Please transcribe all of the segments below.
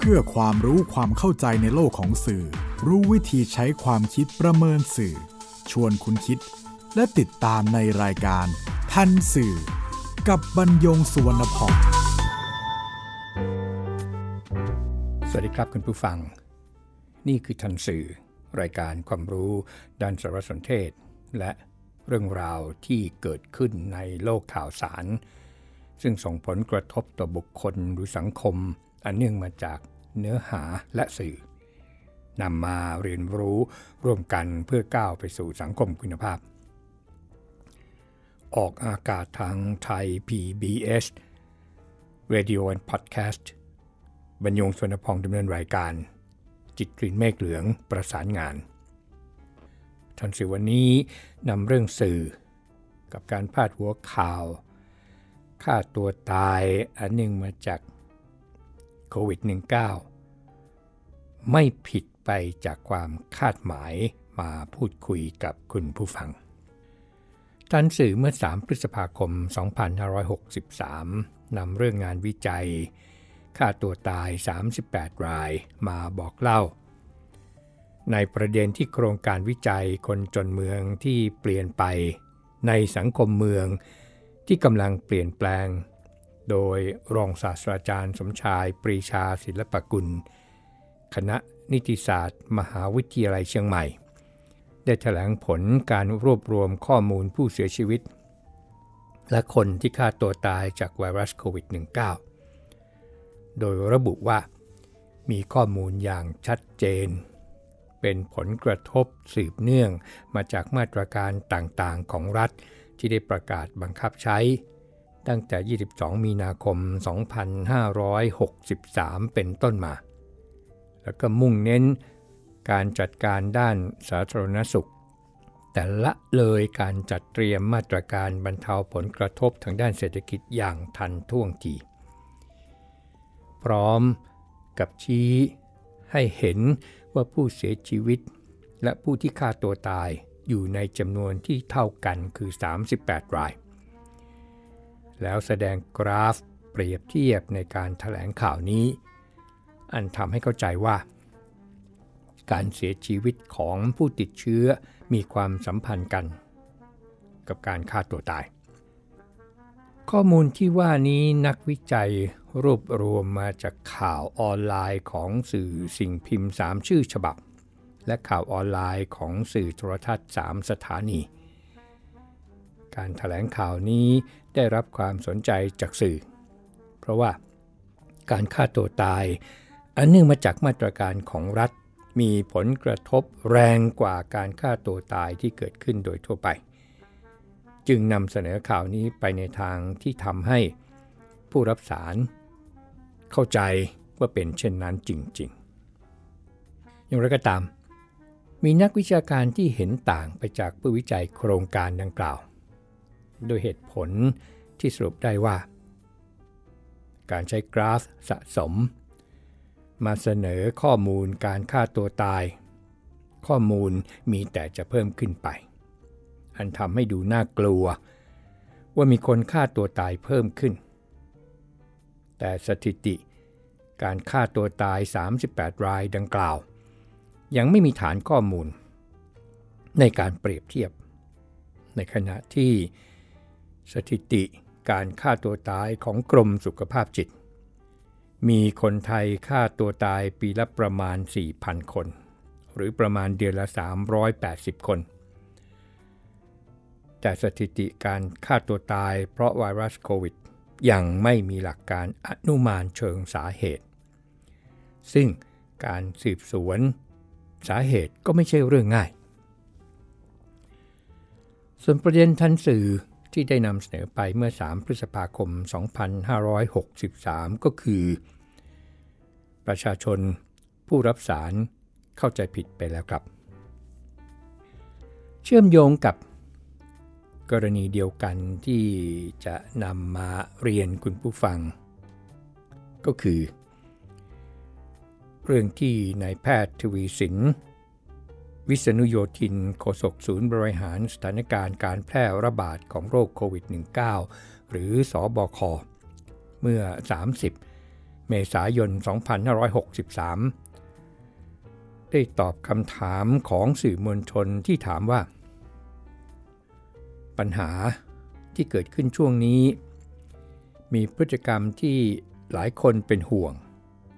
เพื่อความรู้ความเข้าใจในโลกของสื่อ รู้วิธีใช้ความคิดประเมินสื่อ ชวนคุณคิด และติดตามในรายการ ทันสื่อ กับบรรยงสุวรรณพองสวัสดีครับคุณผู้ฟัง นี่คือทันสื่อ รายการความรู้ด้านสารสนเทศ และเรื่องราวที่เกิดขึ้นในโลกข่าวสาร ซึ่งส่งผลกระทบต่อบุคคลหรือสังคม อันเนื่องมาจากเนื้อหาและสื่อนำมาเรียนรู้ร่วมกันเพื่อก้าวไปสู่สังคมคุณภาพ ออกอากาศทางไทย PBS Radio and Podcast บรรยงสวนพองดำเนินรายการ จิตกลิ่นเมฆเหลืองประสานงานทันสื่อวันนี้นำเรื่องสื่อกับการพาดหัวข่าวฆ่าตัวตายอันหนึ่งมาจาก โควิด -19 ไม่ผิดไปจากความคาดหมายมาพูดคุยกับคุณผู้ฟังทันสื่อเมื่อ 3 พฤษภาคม 2563 นำเรื่องงานวิจัยฆ่าตัวตาย 38 รายมาบอกเล่า ในประเด็นที่โครงการวิจัยคนจนเมืองที่เปลี่ยนไปในสังคมเมืองที่กำลังเปลี่ยนแปลง โดยรองศาสตราจารย์สมชายปรีชาศิลปกุล คณะนิติศาสตร์ มหาวิทยาลัยเชียงใหม่ ได้แถลงผลการรวบรวมข้อมูลผู้เสียชีวิต และคนที่ฆ่าตัวตายจากไวรัสโควิด -19 โดยระบุว่า มีข้อมูลอย่างชัดเจน เป็นผลกระทบสืบเนื่องมาจากมาตรการต่างๆของรัฐที่ได้ประกาศบังคับใช้ ตั้งแต่ 22 มีนาคม 2563 เป็นต้นมา แล้วก็มุ่งเน้นการจัดการด้านสาธารณสุข แต่ละเลยการจัดเตรียมมาตรการบรรเทาผลกระทบทางด้านเศรษฐกิจอย่างทันท่วงที พร้อมกับชี้ให้เห็นว่าผู้เสียชีวิต และผู้ที่ฆ่าตัวตายอยู่ในจำนวนที่เท่ากันคือ 38 ราย แล้วแสดงกราฟเปรียบเทียบในการถแถลงข่าวนี้ อันทำให้เข้าใจว่า การเสียชีวิตของผู้ติดเชื้อมีความสัมพันธ์กัน กับการฆ่าตัวตาย ข้อมูลที่ว่านี้นักวิจัยรวบรวมมาจากข่าวออนไลน์ของสื่อสิ่งพิมพ์ 3 ชื่อฉบับ และข่าวออนไลน์ของสื่อโทรทัศน์ 3 สถานี การถแถลงข่าวนี้ได้รับความสนใจจากสื่อ เพราะว่าการฆ่าตัวตาย อันเนื่องมาจากมาตรการของรัฐ มีผลกระทบแรงกว่าการฆ่าตัวตายที่เกิดขึ้นโดยทั่วไป จึงนำเสนอข่าวนี้ไปในทางที่ทำให้ผู้รับสารเข้าใจว่าเป็นเช่นนั้นจริง ๆ อย่างไรก็ตาม มีนักวิชาการที่เห็นต่างไปจากผู้วิจัยโครงการดังกล่าว โดยเหตุผลที่สรุปได้ว่า การใช้กราฟสะสม มาเสนอข้อมูลการฆ่าตัวตาย ข้อมูลมีแต่จะเพิ่มขึ้นไป อันทำให้ดูน่ากลัว ว่ามีคนฆ่าตัวตายเพิ่มขึ้น แต่สถิติการฆ่าตัวตาย 38 รายดังกล่าว ยังไม่มีฐานข้อมูล ในการเปรียบเทียบ ในขณะที่ สถิติการฆ่าตัวตายของกรมสุขภาพจิต มีคนไทยฆ่าตัวตายปีละประมาณ 4,000 คน หรือประมาณเดือนละ 380 คน แต่สถิติการฆ่าตัวตายเพราะไวรัสโควิด ยังไม่มีหลักการอนุมานเชิงสาเหตุ ซึ่งการสืบสวนสาเหตุก็ไม่ใช่เรื่องง่าย ส่วนประเด็นทันสื่อ ที่ได้นำเสนอไปเมื่อ 3 พฤษภาคม 2563 ก็คือ ประชาชนผู้รับสารเข้าใจผิดไปแล้วครับ เชื่อมโยงกับกรณีเดียวกันที่จะนำมาเรียนคุณผู้ฟัง ก็คือ เรื่องที่นายแพทย์ทวีสิน วิษณุโยธินโฆษกศูนย์บริหารสถานการณ์การแพร่ระบาดของโรคโควิด -19 หรือสอบอคเมื่อ 30 เมษายน 2563 ได้ตอบคำถามของสื่อมวลชนที่ถามว่า ปัญหาที่เกิดขึ้นช่วงนี้ มีพฤติกรรมที่หลายคนเป็นห่วง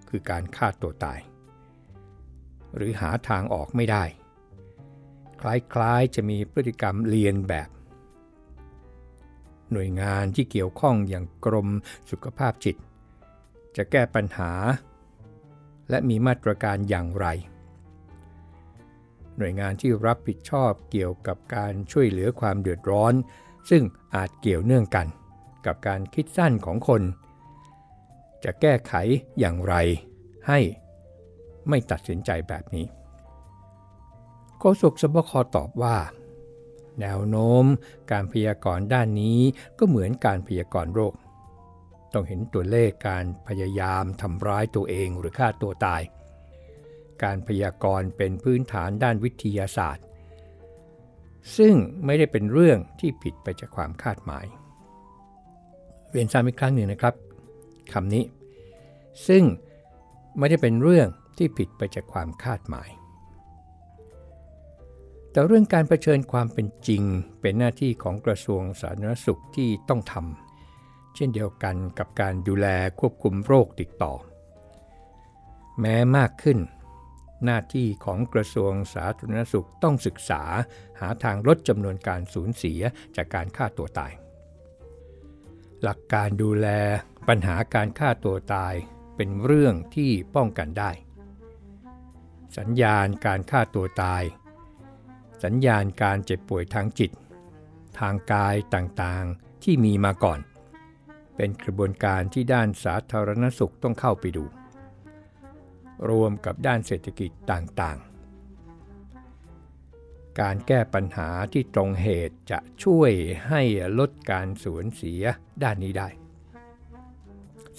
คือการฆ่าตัวตาย หรือหาทางออกไม่ได้ คล้ายๆจะมีพฤติกรรมเลียนแบบ หน่วยงานที่เกี่ยวข้องอย่างกรมสุขภาพจิต จะแก้ปัญหา และมีมาตรการอย่างไร หน่วยงานที่รับผิดชอบเกี่ยวกับการช่วยเหลือความเดือดร้อน ซึ่งอาจเกี่ยวเนื่องกัน กับการคิดสั้นของคน จะแก้ไขอย่างไรให้ไม่ตัดสินใจแบบนี้ โฆษกสบคตอบว่า แนวโน้มการพยากรณ์ด้านนี้ก็เหมือนการพยากรณ์โรค ต้องเห็นตัวเลขการพยายามทำร้ายตัวเองหรือฆ่าตัวตาย การพยากรณ์เป็นพื้นฐานด้านวิทยาศาสตร์ ซึ่งไม่ได้เป็นเรื่องที่ผิดไปจากความคาดหมายเวียนซ้ำอีกครั้งหนึ่งนะครับคำนี้ ซึ่งไม่ได้เป็นเรื่องที่ผิดไปจากความคาดหมาย แต่เรื่องการรเผชิญความเป็นจริงเป็นหน้าที่ของกระทรวงสาธารณสุขที่ต้องทำเช่นเดียวกันกับการดูแลควบคุมโรคติดต่อ แม้มากขึ้น หน้าที่ของกระทรวงสาธารณสุขต้องศึกษาหาทางลดจำนวนการสูญเสียจากการฆ่าตัวตาย หลักการดูแลปัญหาการฆ่าตัวตายเป็นเรื่องที่ป้องกันได้ สัญญาณการฆ่าตัวตาย สัญญาณการเจ็บป่วยทางจิต ทางกายต่างๆที่มีมาก่อน เป็นกระบวนการที่ด้านสาธารณสุขต้องเข้าไปดู รวมกับด้านเศรษฐกิจต่างๆ การแก้ปัญหาที่ตรงเหตุจะช่วยให้ลดการสูญเสียด้านนี้ได้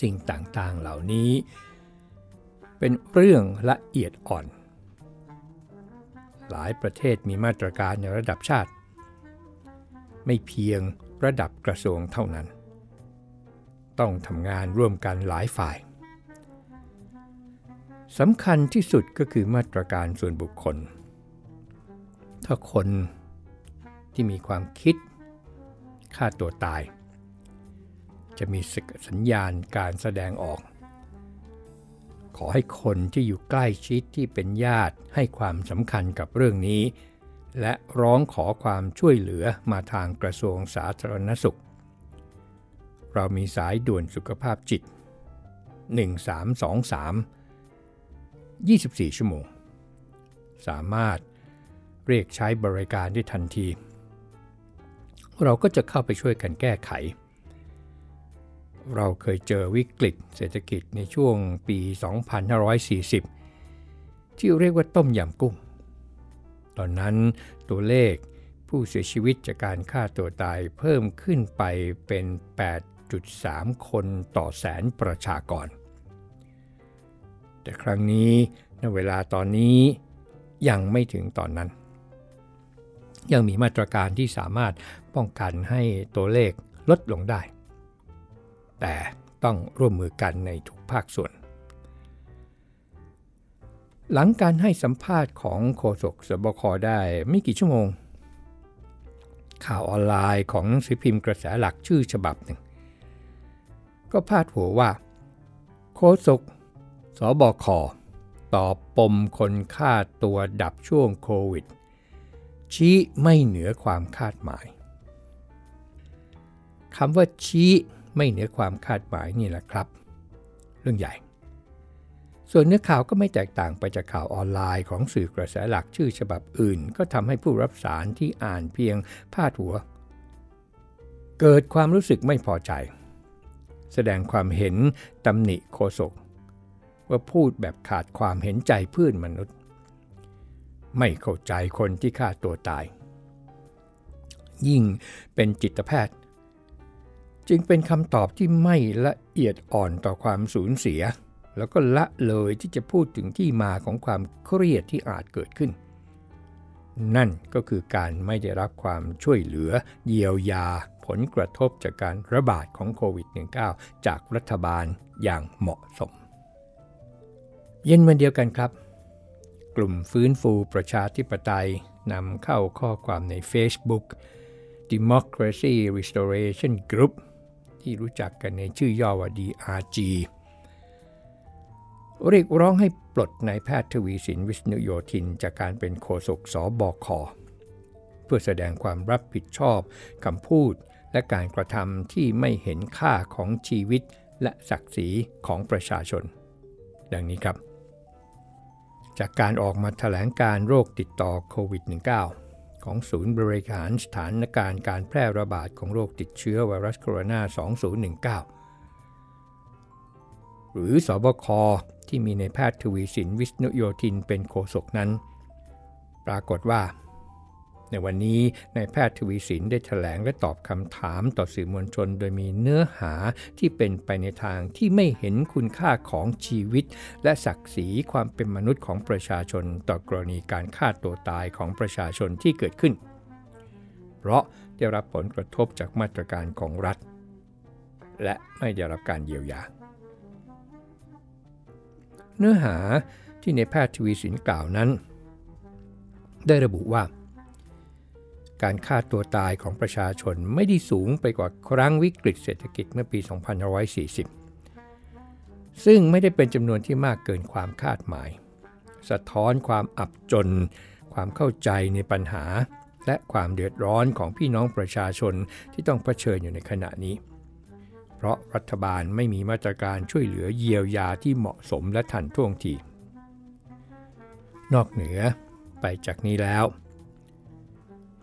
สิ่งต่างๆเหล่านี้ เป็นเรื่องละเอียดอ่อน หลายประเทศมีมาตรการในระดับชาติ ไม่เพียงระดับกระทรวงเท่านั้น ต้องทำงานร่วมกันหลายฝ่ายสำคัญที่สุดก็คือมาตรการส่วนบุคคล ถ้าคนที่มีความคิดฆ่าตัวตาย จะมีสัญญาณการแสดงออก ขอให้คนที่อยู่ใกล้ชิดที่เป็นญาติให้ความสำคัญกับเรื่องนี้ และร้องขอความช่วยเหลือมาทางกระทรวงสาธารณสุข เรามีสายด่วนสุขภาพจิต 1323 24 ชั่วโมง สามารถเรียกใช้บริการได้ทันที เราก็จะเข้าไปช่วยกันแก้ไข เราเคยเจอวิกฤตเศรษฐกิจในช่วงปี 2540 ที่เรียกว่าต้มยำกุ้ง ตอนนั้นตัวเลขผู้เสียชีวิตจากการฆ่าตัวตายเพิ่มขึ้นไปเป็น 8.3 คนต่อแสนประชากร แต่ครั้งนี้ในเวลาตอนนี้ยังไม่ถึงตอนนั้น ยังมีมาตรการที่สามารถป้องกันให้ตัวเลขลดลงได้ แต่ต้องร่วมมือกันในทุกภาคส่วน หลังการให้สัมภาษณ์ของโฆษกสบคได้ไม่กี่ชั่วโมง ข่าวออนไลน์ของหนังสือพิมพ์กระแสหลักชื่อฉบับหนึ่ง ก็พาดหัวว่า โฆษกสบคตอบปมคนฆ่าตัวดับช่วงโควิด ชี้ไม่เหนือความคาดหมายคำว่าชี้ ไม่เหนือความคาดหมายนี่แหละครับ เรื่องใหญ่ ส่วนเนื้อข่าวก็ไม่แตกต่างไปจากข่าวออนไลน์ของสื่อกระแสหลักชื่อฉบับอื่น ก็ทำให้ผู้รับสารที่อ่านเพียงพาดหัว เกิดความรู้สึกไม่พอใจ แสดงความเห็นตำหนิโคศก ว่าพูดแบบขาดความเห็นใจเพื่อนมนุษย์ ไม่เข้าใจคนที่ฆ่าตัวตาย ยิ่งเป็นจิตแพทย์ จึงเป็นคำตอบที่ไม่ละเอียดอ่อนต่อความสูญเสีย แล้วก็ละเลยที่จะพูดถึงที่มาของความเครียดที่อาจเกิดขึ้น นั่นก็คือการไม่ได้รับความช่วยเหลือ เยียวยา ผลกระทบจากการระบาดของโควิด -19 จากรัฐบาลอย่างเหมาะสม เย็นวันเดียวกันครับ กลุ่มฟื้นฟูประชาธิปไตยนำเข้าข้อความใน Facebook Democracy Restoration Group ที่รู้จักกันในชื่อย่อว่า DRG เรียกร้องให้ปลดนายแพทย์ทวีสินวิษณุโยธิน จากการเป็นโฆษกสบค เพื่อแสดงความรับผิดชอบคำพูดและการกระทำที่ไม่เห็นค่าของชีวิตและศักดิ์ศรีของประชาชน ดังนี้ครับ จากการออกมาแถลงการโรคติดต่อโควิด -19 ของศูนย์บริหารสถานการณ์การแพร่ระบาดของโรคติดเชื้อไวรัสโคโรนา 2019 หรือสอบคที่มีในแพทย์ทวีสินวิษณุโยธินเป็นโฆษกนั้น ปรากฏว่า ในวันนี้นายแพทย์ทวีสินได้ถแถลงและตอบคำถามต่อสื่อมวลชน โดยมีเนื้อหาที่เป็นไปในทางที่ไม่เห็นคุณค่าของชีวิต และศักดิ์ศรีความเป็นมนุษย์ของประชาชนต่อกรณีการฆ่าตัวตายของประชาชนที่เกิดขึ้น เพราะได้รับผลกระทบจากมาตรการของรัฐ และไม่ได้รับการเยียวยา เนื้อหาที่ในแพทย์ทวีสินกล่าวนั้น ได้ระบุว่า การฆ่าตัวตายของประชาชนไม่ได้สูงไปกว่าครั้งวิกฤตเศรษฐกิจเมื่อปี 2540 ซึ่งไม่ได้เป็นจำนวนที่มากเกินความคาดหมาย สะท้อนความอับจน ความเข้าใจในปัญหา และความเดือดร้อนของพี่น้องประชาชนที่ต้องเผชิญอยู่ในขณะนี้ เพราะรัฐบาลไม่มีมาตรการช่วยเหลือเยียวยาที่เหมาะสมและทันท่วงที นอกเหนือไปจากนี้แล้ว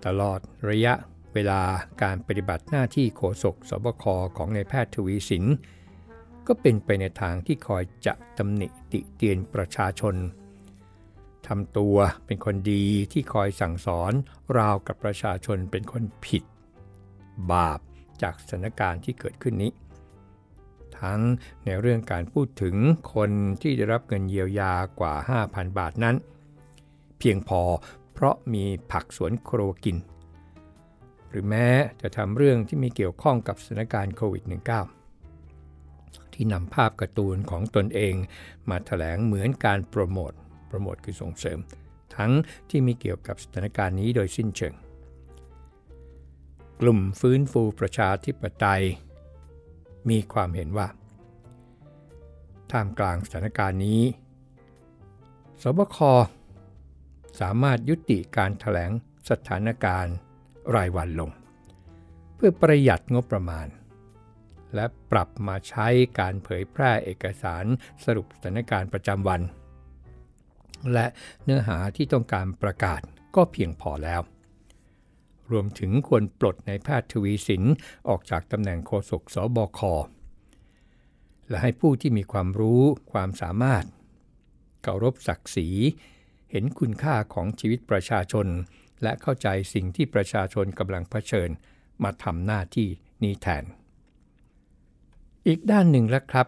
ตลอดระยะเวลาการปฏิบัติหน้าที่โฆษกสบคของนายแพทย์ทวีสิน ก็เป็นไปในทางที่คอยจะตำหนิติเตียนประชาชนทำตัวเป็นคนดีที่คอยสั่งสอนราวกับประชาชนเป็นคนผิด บาปจากสถานการณ์ที่เกิดขึ้นนี้ ทั้งในเรื่องการพูดถึงคนที่ได้รับเงินเยียวยากว่า 5,000 บาทนั้น เพียงพอ เพราะมีผักสวนครัวกิน หรือแม้จะทำเรื่องที่มีเกี่ยวข้องกับสถานการณ์โควิด -19 ที่นำภาพการ์ตูนของตนเองมาถแถลงเหมือนการโปรโมทโปรโมทคือส่งเสริม ทั้งที่มีเกี่ยวกับสถานการณ์นี้โดยสิ้นเชิง กลุ่มฟื้นฟูประชาธิปไตย มีความเห็นว่า ท่ามกลางสถานการณ์นี้สบค สามารถยุติการถแถลงสถานการณ์รายวันลง เพื่อประหยัดงบประมาณ และปรับมาใช้การเผยแพร่เอกสารสรุปสถานการณ์ประจำวัน และเนื้อหาที่ต้องการประกาศก็เพียงพอแล้ว รวมถึงควรปลดในแพทย์ทวีสินออกจากตำแหน่งโฆษกสบคและให้ผู้ที่มีความรู้ความสามารถเคารพศักดิ์ศรี เห็นคุณค่าของชีวิตประชาชน และเข้าใจสิ่งที่ประชาชนกำลังเผชิญ มาทำหน้าที่นี้แทน อีกด้านหนึ่งแล้วครับ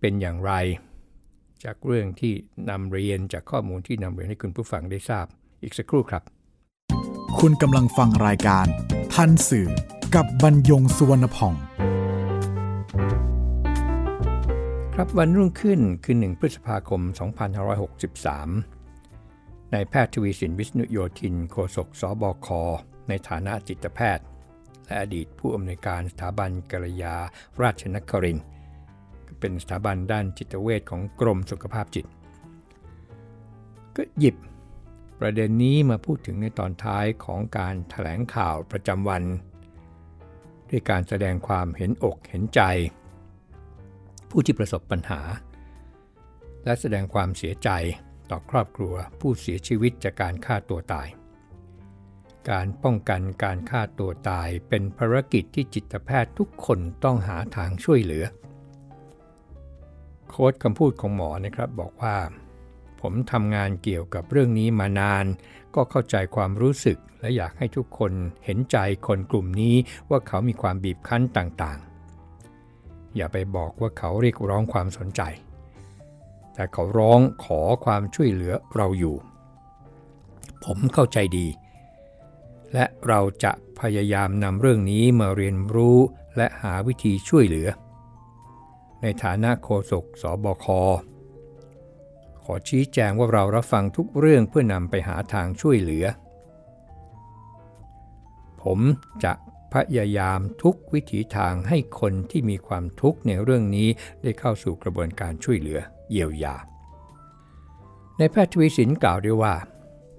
เป็นอย่างไร จากเรื่องที่นำเรียนจากข้อมูลที่นำเรียนให้คุณผู้ฟังได้ทราบ อีกสักครู่ครับ คุณกำลังฟังรายการ ทันสื่อ กับบรรยงสุวรรณพ่องครับวันรุ่งขึ้นคือ 1 พฤษภาคม 2563 นายแพทย์ทวีสินวิษณุโยธินโฆษกสบค ในฐานะจิตแพทย์ และอดีตผู้อำนวยการสถาบันกัลยาราชนครินเป็นสถาบันด้านจิตเวชของกรมสุขภาพจิต ก็หยิบประเด็นนี้มาพูดถึงในตอนท้ายของการถแถลงข่าวประจำวัน ด้วยการแสดงความเห็นอกเห็นใจ ผู้ที่ประสบปัญหา และแสดงความเสียใจ ต่อครอบครัวผู้เสียชีวิตจากการฆ่าตัวตาย การป้องกันการฆ่าตัวตายเป็นภารกิจที่จิตแพทย์ทุกคนต้องหาทางช่วยเหลือ โค้ดคำพูดของหมอนะครับบอกว่า ผมทำงานเกี่ยวกับเรื่องนี้มานาน ก็เข้าใจความรู้สึกและอยากให้ทุกคนเห็นใจคนกลุ่มนี้ว่าเขามีความบีบคั้นต่างๆ อย่าไปบอกว่าเขาเรียกร้องความสนใจ แต่เขาร้องขอความช่วยเหลือเราอยู่ ผมเข้าใจดี และเราจะพยายามนำเรื่องนี้มาเรียนรู้และหาวิธีช่วยเหลือ ในฐานะโฆษกสบค ขอชี้แจงว่าเรารับฟังทุกเรื่องเพื่อนำไปหาทางช่วยเหลือ ผมจะพยายามทุกวิถีทางให้คนที่มีความทุกข์ในเรื่องนี้ได้เข้าสู่กระบวนการช่วยเหลือ เยียวยา ในแพทย์ทวีสินกล่าวด้วยว่า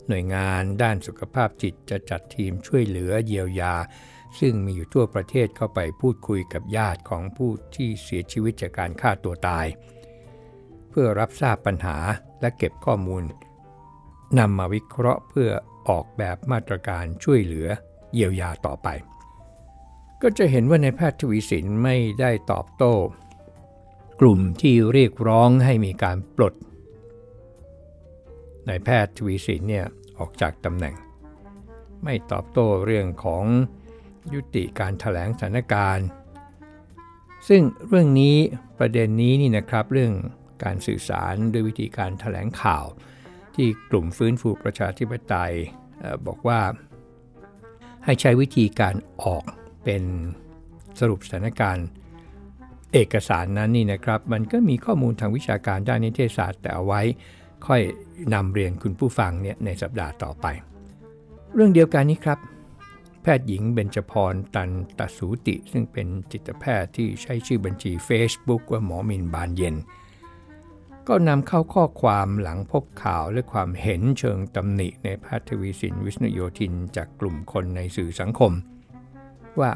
หน่วยงานด้านสุขภาพจิตจะจัดทีมช่วยเหลือเยียวยา ซึ่งมีอยู่ทั่วประเทศเข้าไปพูดคุยกับญาติของผู้ที่เสียชีวิตจากการฆ่าตัวตาย เพื่อรับทราบปัญหาและเก็บข้อมูลนำมาวิเคราะห์เพื่อออกแบบมาตรการช่วยเหลือเยียวยาต่อไป ก็จะเห็นว่าในแพทย์ทวีสินไม่ได้ตอบโต้ กลุ่มที่เรียกร้องให้มีการปลดนายแพทย์ทวีสินเนี่ยออกจากตำแหน่ง ไม่ตอบโต้เรื่องของยุติการถแถลงสถานการณ์ ซึ่งเรื่องนี้ประเด็นนี้นี่นะครับเรื่องการสื่อสารด้วยวิธีการถแถลงข่าว ที่กลุ่มฟื้นฟูประชาธิปไตยบอกว่า ให้ใช้วิธีการออกเป็นสรุปสถานการณ์ เอกสารนั้นนี่นะครับ มันก็มีข้อมูลทางวิชาการด้านนิเทศศาสตร์ แต่เอาไว้ค่อยนำเรียนคุณผู้ฟังเนี่ยในสัปดาห์ต่อไป เรื่องเดียวกันนี้ครับ แพทย์หญิงเบญจพรตันตสูติ ซึ่งเป็นจิตแพทย์ที่ใช้ชื่อบัญชี Facebook ว่าหมอมินบานเย็น ก็นำเข้าข้อความหลังพบข่าวและความเห็นเชิงตำหนิในแพทย์ทวีสินวิษณุโยธินจากกลุ่มคนในสื่อสังคม ว่า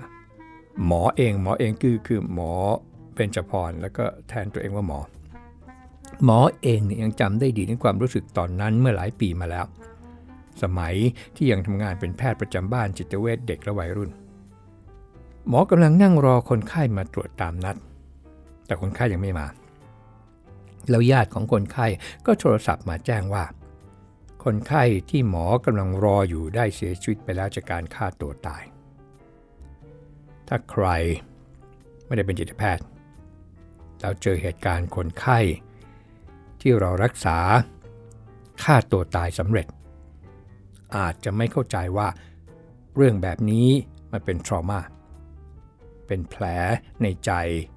หมอเองหมอเองคือคือหมอ เบญจพรแล้วก็แทนตัวเองว่าหมอ หมอเองเนี่ยยังจำได้ดีในความรู้สึกตอนนั้นเมื่อหลายปีมาแล้ว สมัยที่ยังทำงานเป็นแพทย์ประจำบ้านจิตเวชเด็กและวัยรุ่น หมอกำลังนั่งรอคนไข้มาตรวจตามนัด แต่คนไข้ยังไม่มา แล้วญาติของคนไข้ก็โทรศัพท์มาแจ้งว่า คนไข้ที่หมอกำลังรออยู่ได้เสียชีวิตไปแล้วจากการฆ่าตัวตาย ถ้าใครไม่ได้เป็นจิตแพทย์ แล้วเจอเหตุการณ์คนไข้ ที่เรารักษาฆ่าตัวตายสำเร็จ อาจจะไม่เข้าใจว่าเรื่องแบบนี้มันเป็นทรมาเป็นแผลในใจ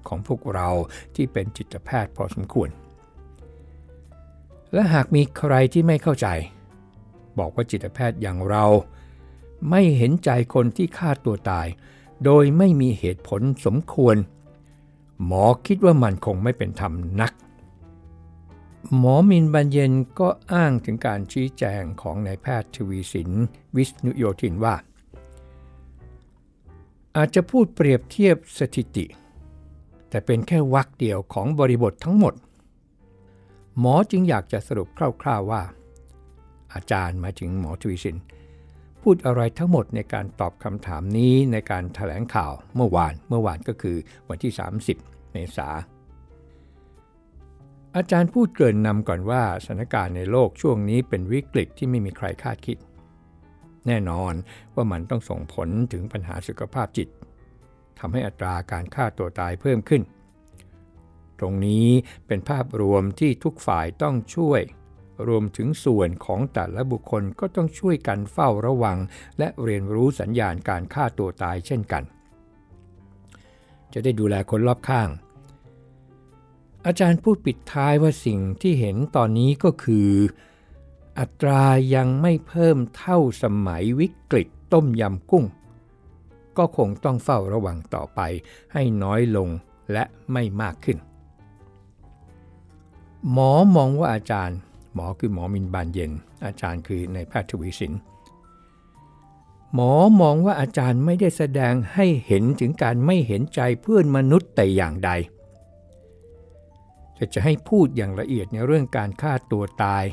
ของพวกเราที่เป็นจิตแพทย์พอสมควร และหากมีใครที่ไม่เข้าใจ บอกว่าจิตแพทย์อย่างเรา ไม่เห็นใจคนที่ฆ่าตัวตาย โดยไม่มีเหตุผลสมควร หมอคิดว่ามันคงไม่เป็นธรรมนัก หมอมินบันเย็นก็อ้างถึงการชี้แจงของนายแพทย์ทวีสิน วิษณุโยธินว่า อาจจะพูดเปรียบเทียบสถิติ แต่เป็นแค่วักเดียวของบริบททั้งหมด หมอจึงอยากจะสรุปคร่าวๆว่า อาจารย์มาถึงหมอทวีสินพูดอะไรทั้งหมดในการตอบคำถามนี้ในการถแถลงข่าวเมื่อวานเมื่อวานก็คือวันที่30 เมษา อาจารย์พูดเกินนำก่อนว่าสถานการณ์ในโลกช่วงนี้เป็นวิกฤตที่ไม่มีใครคาดคิด แน่นอนว่ามันต้องส่งผลถึงปัญหาสุขภาพจิตทำให้อัตราการฆ่าตัวตายเพิ่มขึ้น ตรงนี้เป็นภาพรวมที่ทุกฝ่ายต้องช่วย รวมถึงส่วนของแต่ละบุคคลก็ต้องช่วยกันเฝ้าระวัง และเรียนรู้สัญญาณการฆ่าตัวตายเช่นกัน จะได้ดูแลคนรอบข้าง อาจารย์พูดปิดท้ายว่าสิ่งที่เห็นตอนนี้ก็คือ อัตรายังไม่เพิ่มเท่าสมัยวิกฤตต้มยำกุ้ง ก็คงต้องเฝ้าระวังต่อไปให้น้อยลงและไม่มากขึ้น หมอมองว่าอาจารย์ หมอคือหมอมินบานเย็น อาจารย์คือในแพทย์ทวีสิน หมอมองว่าอาจารย์ไม่ได้แสดงให้เห็นถึงการไม่เห็นใจเพื่อนมนุษย์แต่อย่างใดจะจะให้พูดอย่างละเอียดในเรื่องการฆ่าตัวตาย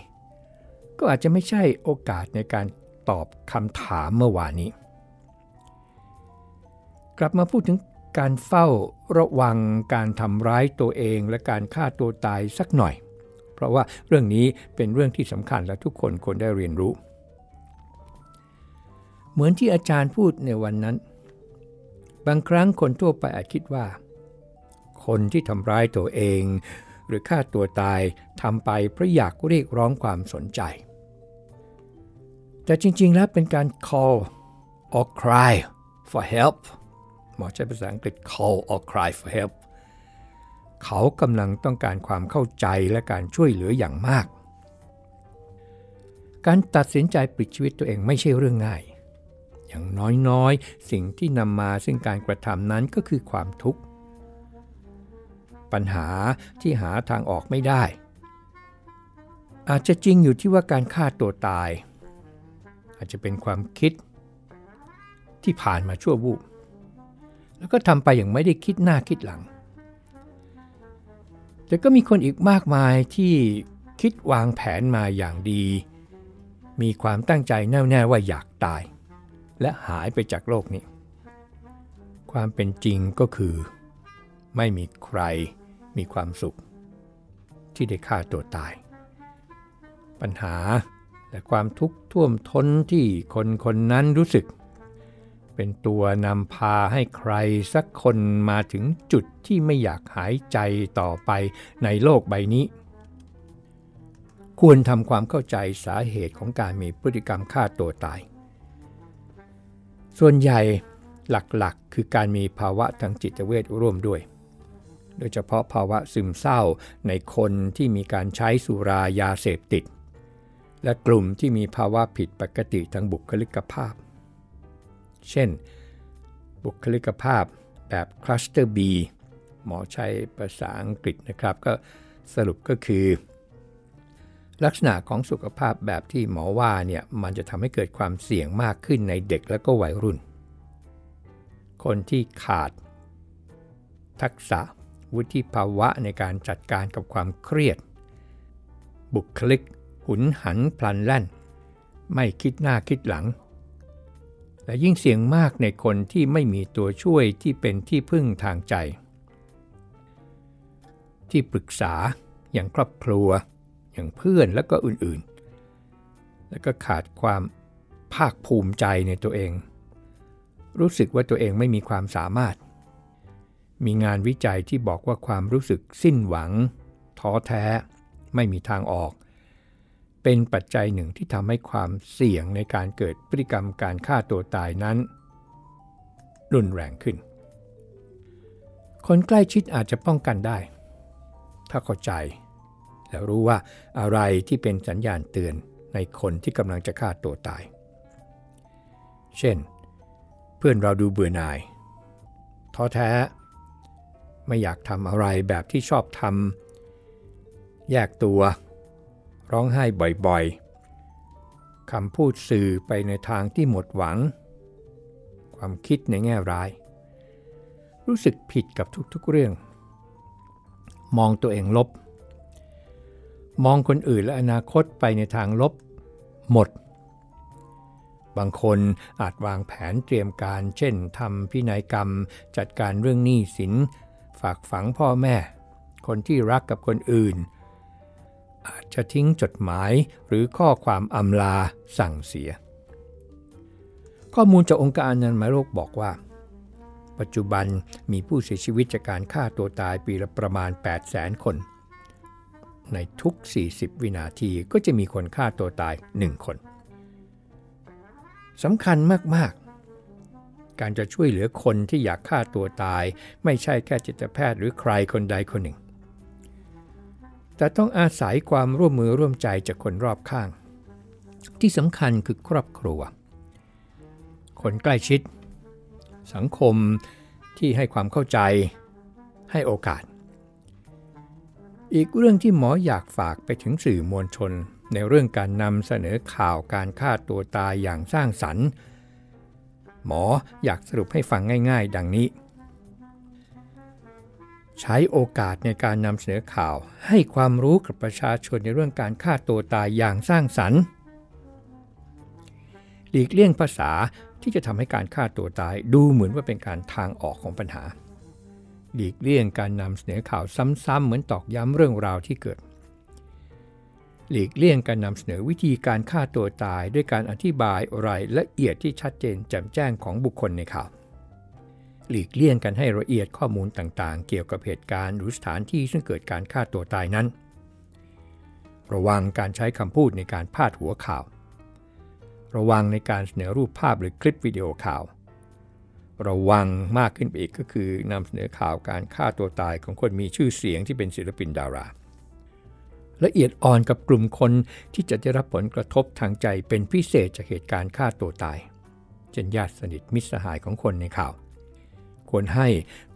ก็อาจจะไม่ใช่โอกาสในการตอบคำถามเมื่อวานนี้ กลับมาพูดถึงการเฝ้าระวังการทำร้ายตัวเองและการฆ่าตัวตายสักหน่อย เพราะว่าเรื่องนี้เป็นเรื่องที่สำคัญและทุกคนควรได้เรียนรู้ เหมือนที่อาจารย์พูดในวันนั้น บางครั้งคนทั่วไปอาจคิดว่า คนที่ทำร้ายตัวเอง หรือฆ่าตัวตายทำไปเพราะอยากเรียกร้องความสนใจ แต่จริงๆแล้วเป็นการ call or cry for help หมอใช้ภาษาอังกฤษ call or cry for help เขากำลังต้องการความเข้าใจและการช่วยเหลืออย่างมาก การตัดสินใจปิดชีวิตตัวเองไม่ใช่เรื่องง่าย อย่างน้อยๆ สิ่งที่นำมาซึ่งการกระทำนั้นก็คือความทุกข์ ปัญหาที่หาทางออกไม่ได้ อาจจะจริงอยู่ที่ว่าการฆ่าตัวตาย อาจจะเป็นความคิดที่ผ่านมาชั่ววูบแล้วก็ทำไปอย่างไม่ได้คิดหน้าคิดหลัง แต่ก็มีคนอีกมากมายที่คิดวางแผนมาอย่างดี มีความตั้งใจแน่วแน่ว่าอยากตาย และหายไปจากโลกนี้ ความเป็นจริงก็คือ ไม่มีใครมีความสุข ที่ได้ฆ่าตัวตาย ปัญหาและความทุกข์ท่วมท้นที่คนคนนั้นรู้สึก เป็นตัวนำพาให้ใครสักคนมาถึงจุดที่ไม่อยากหายใจต่อไปในโลกใบนี้ ควรทำความเข้าใจสาเหตุของการมีพฤติกรรมฆ่าตัวตาย ส่วนใหญ่หลักๆ คือการมีภาวะทางจิตเวทร่วมด้วย โดยเฉพาะภาวะซึมเศร้าในคนที่มีการใช้สุรายาเสพติด และกลุ่มที่มีภาวะผิดปกติทางบุคลิกภาพ เช่น บุคลิกภาพแบบคลัสเตอร์ B หมอใช้ภาษาอังกฤษนะครับก็สรุปก็คือ ลักษณะของสุขภาพแบบที่หมอว่าเนี่ยมันจะทำให้เกิดความเสี่ยงมากขึ้นในเด็กและก็วัยรุ่น คนที่ขาด ทักษะวุฒิภาวะในการจัดการกับความเครียด บุคลิก หุนหันพลันแล่น ไม่คิดหน้าคิดหลัง และยิ่งเสี่ยงมากในคนที่ไม่มีตัวช่วยที่เป็นที่พึ่งทางใจ ที่ปรึกษาอย่างครอบครัว อย่างเพื่อนและก็อื่นๆ แล้วก็ขาดความภาคภูมิใจในตัวเอง รู้สึกว่าตัวเองไม่มีความสามารถ มีงานวิจัยที่บอกว่าความรู้สึกสิ้นหวัง ท้อแท้ ไม่มีทางออก เป็นปัจจัยหนึ่งที่ทำให้ความเสี่ยงในการเกิดพฤติกรรมการฆ่าตัวตายนั้น รุนแรงขึ้น คนใกล้ชิดอาจจะป้องกันได้ ถ้าเข้าใจ และรู้ว่าอะไรที่เป็นสัญญาณเตือนในคนที่กำลังจะฆ่าตัวตาย เช่น เพื่อนเราดูเบื่อหน่าย ท้อแท้ ไม่อยากทำอะไรแบบที่ชอบทำแยกตัว ร้องไห้บ่อยๆคำพูดสื่อไปในทางที่หมดหวัง ความคิดในแง่ร้าย รู้สึกผิดกับทุกๆเรื่อง มองตัวเองลบ มองคนอื่นและอนาคตไปในทางลบหมด บางคนอาจวางแผนเตรียมการ เช่นทำพินัยกรรม จัดการเรื่องหนี้สิน ฝากฝังพ่อแม่ คนที่รักกับคนอื่น อาจจะทิ้งจดหมายหรือข้อความอำลาสั่งเสีย ข้อมูลจากองค์การอนามัยโลกบอกว่า ปัจจุบันมีผู้เสียชีวิตจากการฆ่าตัวตายปีละประมาณ 800,000 คน ในทุก 40 วินาทีก็จะมีคนฆ่าตัวตาย 1 คนสำคัญมาก ๆ การจะช่วยเหลือคนที่อยากฆ่าตัวตาย ไม่ใช่แค่จิตแพทย์หรือใครคนใดคนหนึ่ง แต่ต้องอาศัยความร่วมมือร่วมใจจากคนรอบข้าง ที่สำคัญคือครอบครัว คนใกล้ชิด สังคมที่ให้ความเข้าใจ ให้โอกาส อีกเรื่องที่หมออยากฝากไปถึงสื่อมวลชน ในเรื่องการนำเสนอข่าวการฆ่าตัวตายอย่างสร้างสรรค์หมออยากสรุปให้ฟังง่าย ๆ ดังนี้ ใช้โอกาสในการนำเสนอข่าวให้ความรู้กับประชาชนในเรื่องการฆ่าตัวตายอย่างสร้างสรรค์หลีกเลี่ยงภาษาที่จะทำให้การฆ่าตัวตายดูเหมือนว่าเป็นการทางออกของปัญหา หลีกเลี่ยงการนำเสนอข่าวซ้ำๆเหมือนตอกย้ำเรื่องราวที่เกิด หลีกเลี่ยงการนำเสนอวิธีการฆ่าตัวตายด้วยการอธิบายรายละเอียดที่ชัดเจนแจ่มแจ้งของบุคคลในข่าว หลีกเลี่ยงกันให้ละเอียดข้อมูลต่างๆ เกี่ยวกับเหตุการณ์หรือสถานที่ซึ่งเกิดการฆ่าตัวตายนั้น ระวังการใช้คำพูดในการพาดหัวข่าว ระวังในการเสนอรูปภาพหรือคลิปวิดีโอข่าว ระวังมากขึ้นไปอีกก็คือนำเสนอข่าวการฆ่าตัวตายของคนมีชื่อเสียงที่เป็นศิลปินดารา ละเอียดอ่อนกับกลุ่มคนที่จะได้รับผลกระทบทางใจเป็นพิเศษจากเหตุการณ์ฆ่าตัวตายเช่นญาติสนิทมิตรสหายของคนในข่าว ควรให้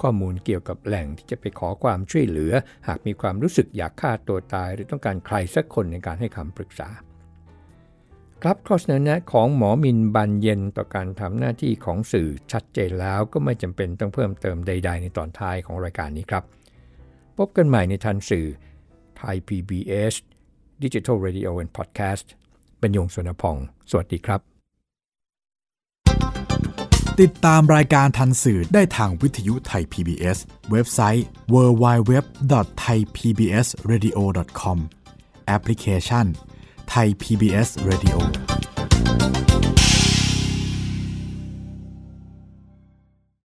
ข้อมูลเกี่ยวกับแหล่งที่จะไปขอความช่วยเหลือ หากมีความรู้สึกอยากฆ่าตัวตาย หรือต้องการใครสักคนในการให้คำปรึกษา รับข้อเสนอแนะของหมอมินบันเย็นต่อการทำหน้าที่ของสื่อชัดเจนแล้วก็ไม่จำเป็นต้องเพิ่มเติมใด ๆ ในตอนท้ายของรายการนี้ครับ พบกันใหม่ในทันสื่อไทย PBS Digital Radio and Podcast บรรยงสวนพอง สวัสดีครับ ติดตามรายการทันสื่อได้ทางวิทยุไทย PBS เว็บไซต์ www.thaipbsradio.com แอปพลิเคชัน Thai PBS Radio